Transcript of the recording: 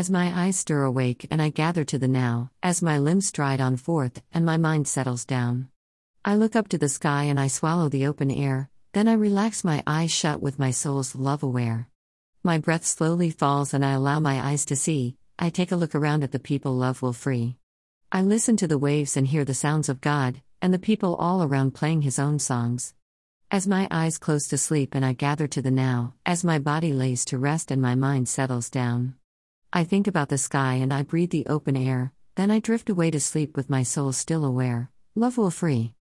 As my eyes stir awake and I gather to the now, as my limbs stride on forth and my mind settles down. I look up to the sky and I swallow the open air, then I relax my eyes shut with my soul's love aware. My breath slowly falls and I allow my eyes to see, I take a look around at the people love will free. I listen to the waves and hear the sounds of God, and the people all around playing His own songs. As my eyes close to sleep and I gather to the now, as my body lays to rest and my mind settles down. I think about the sky and I breathe the open air, then I drift away to sleep with my soul still aware. Love will free.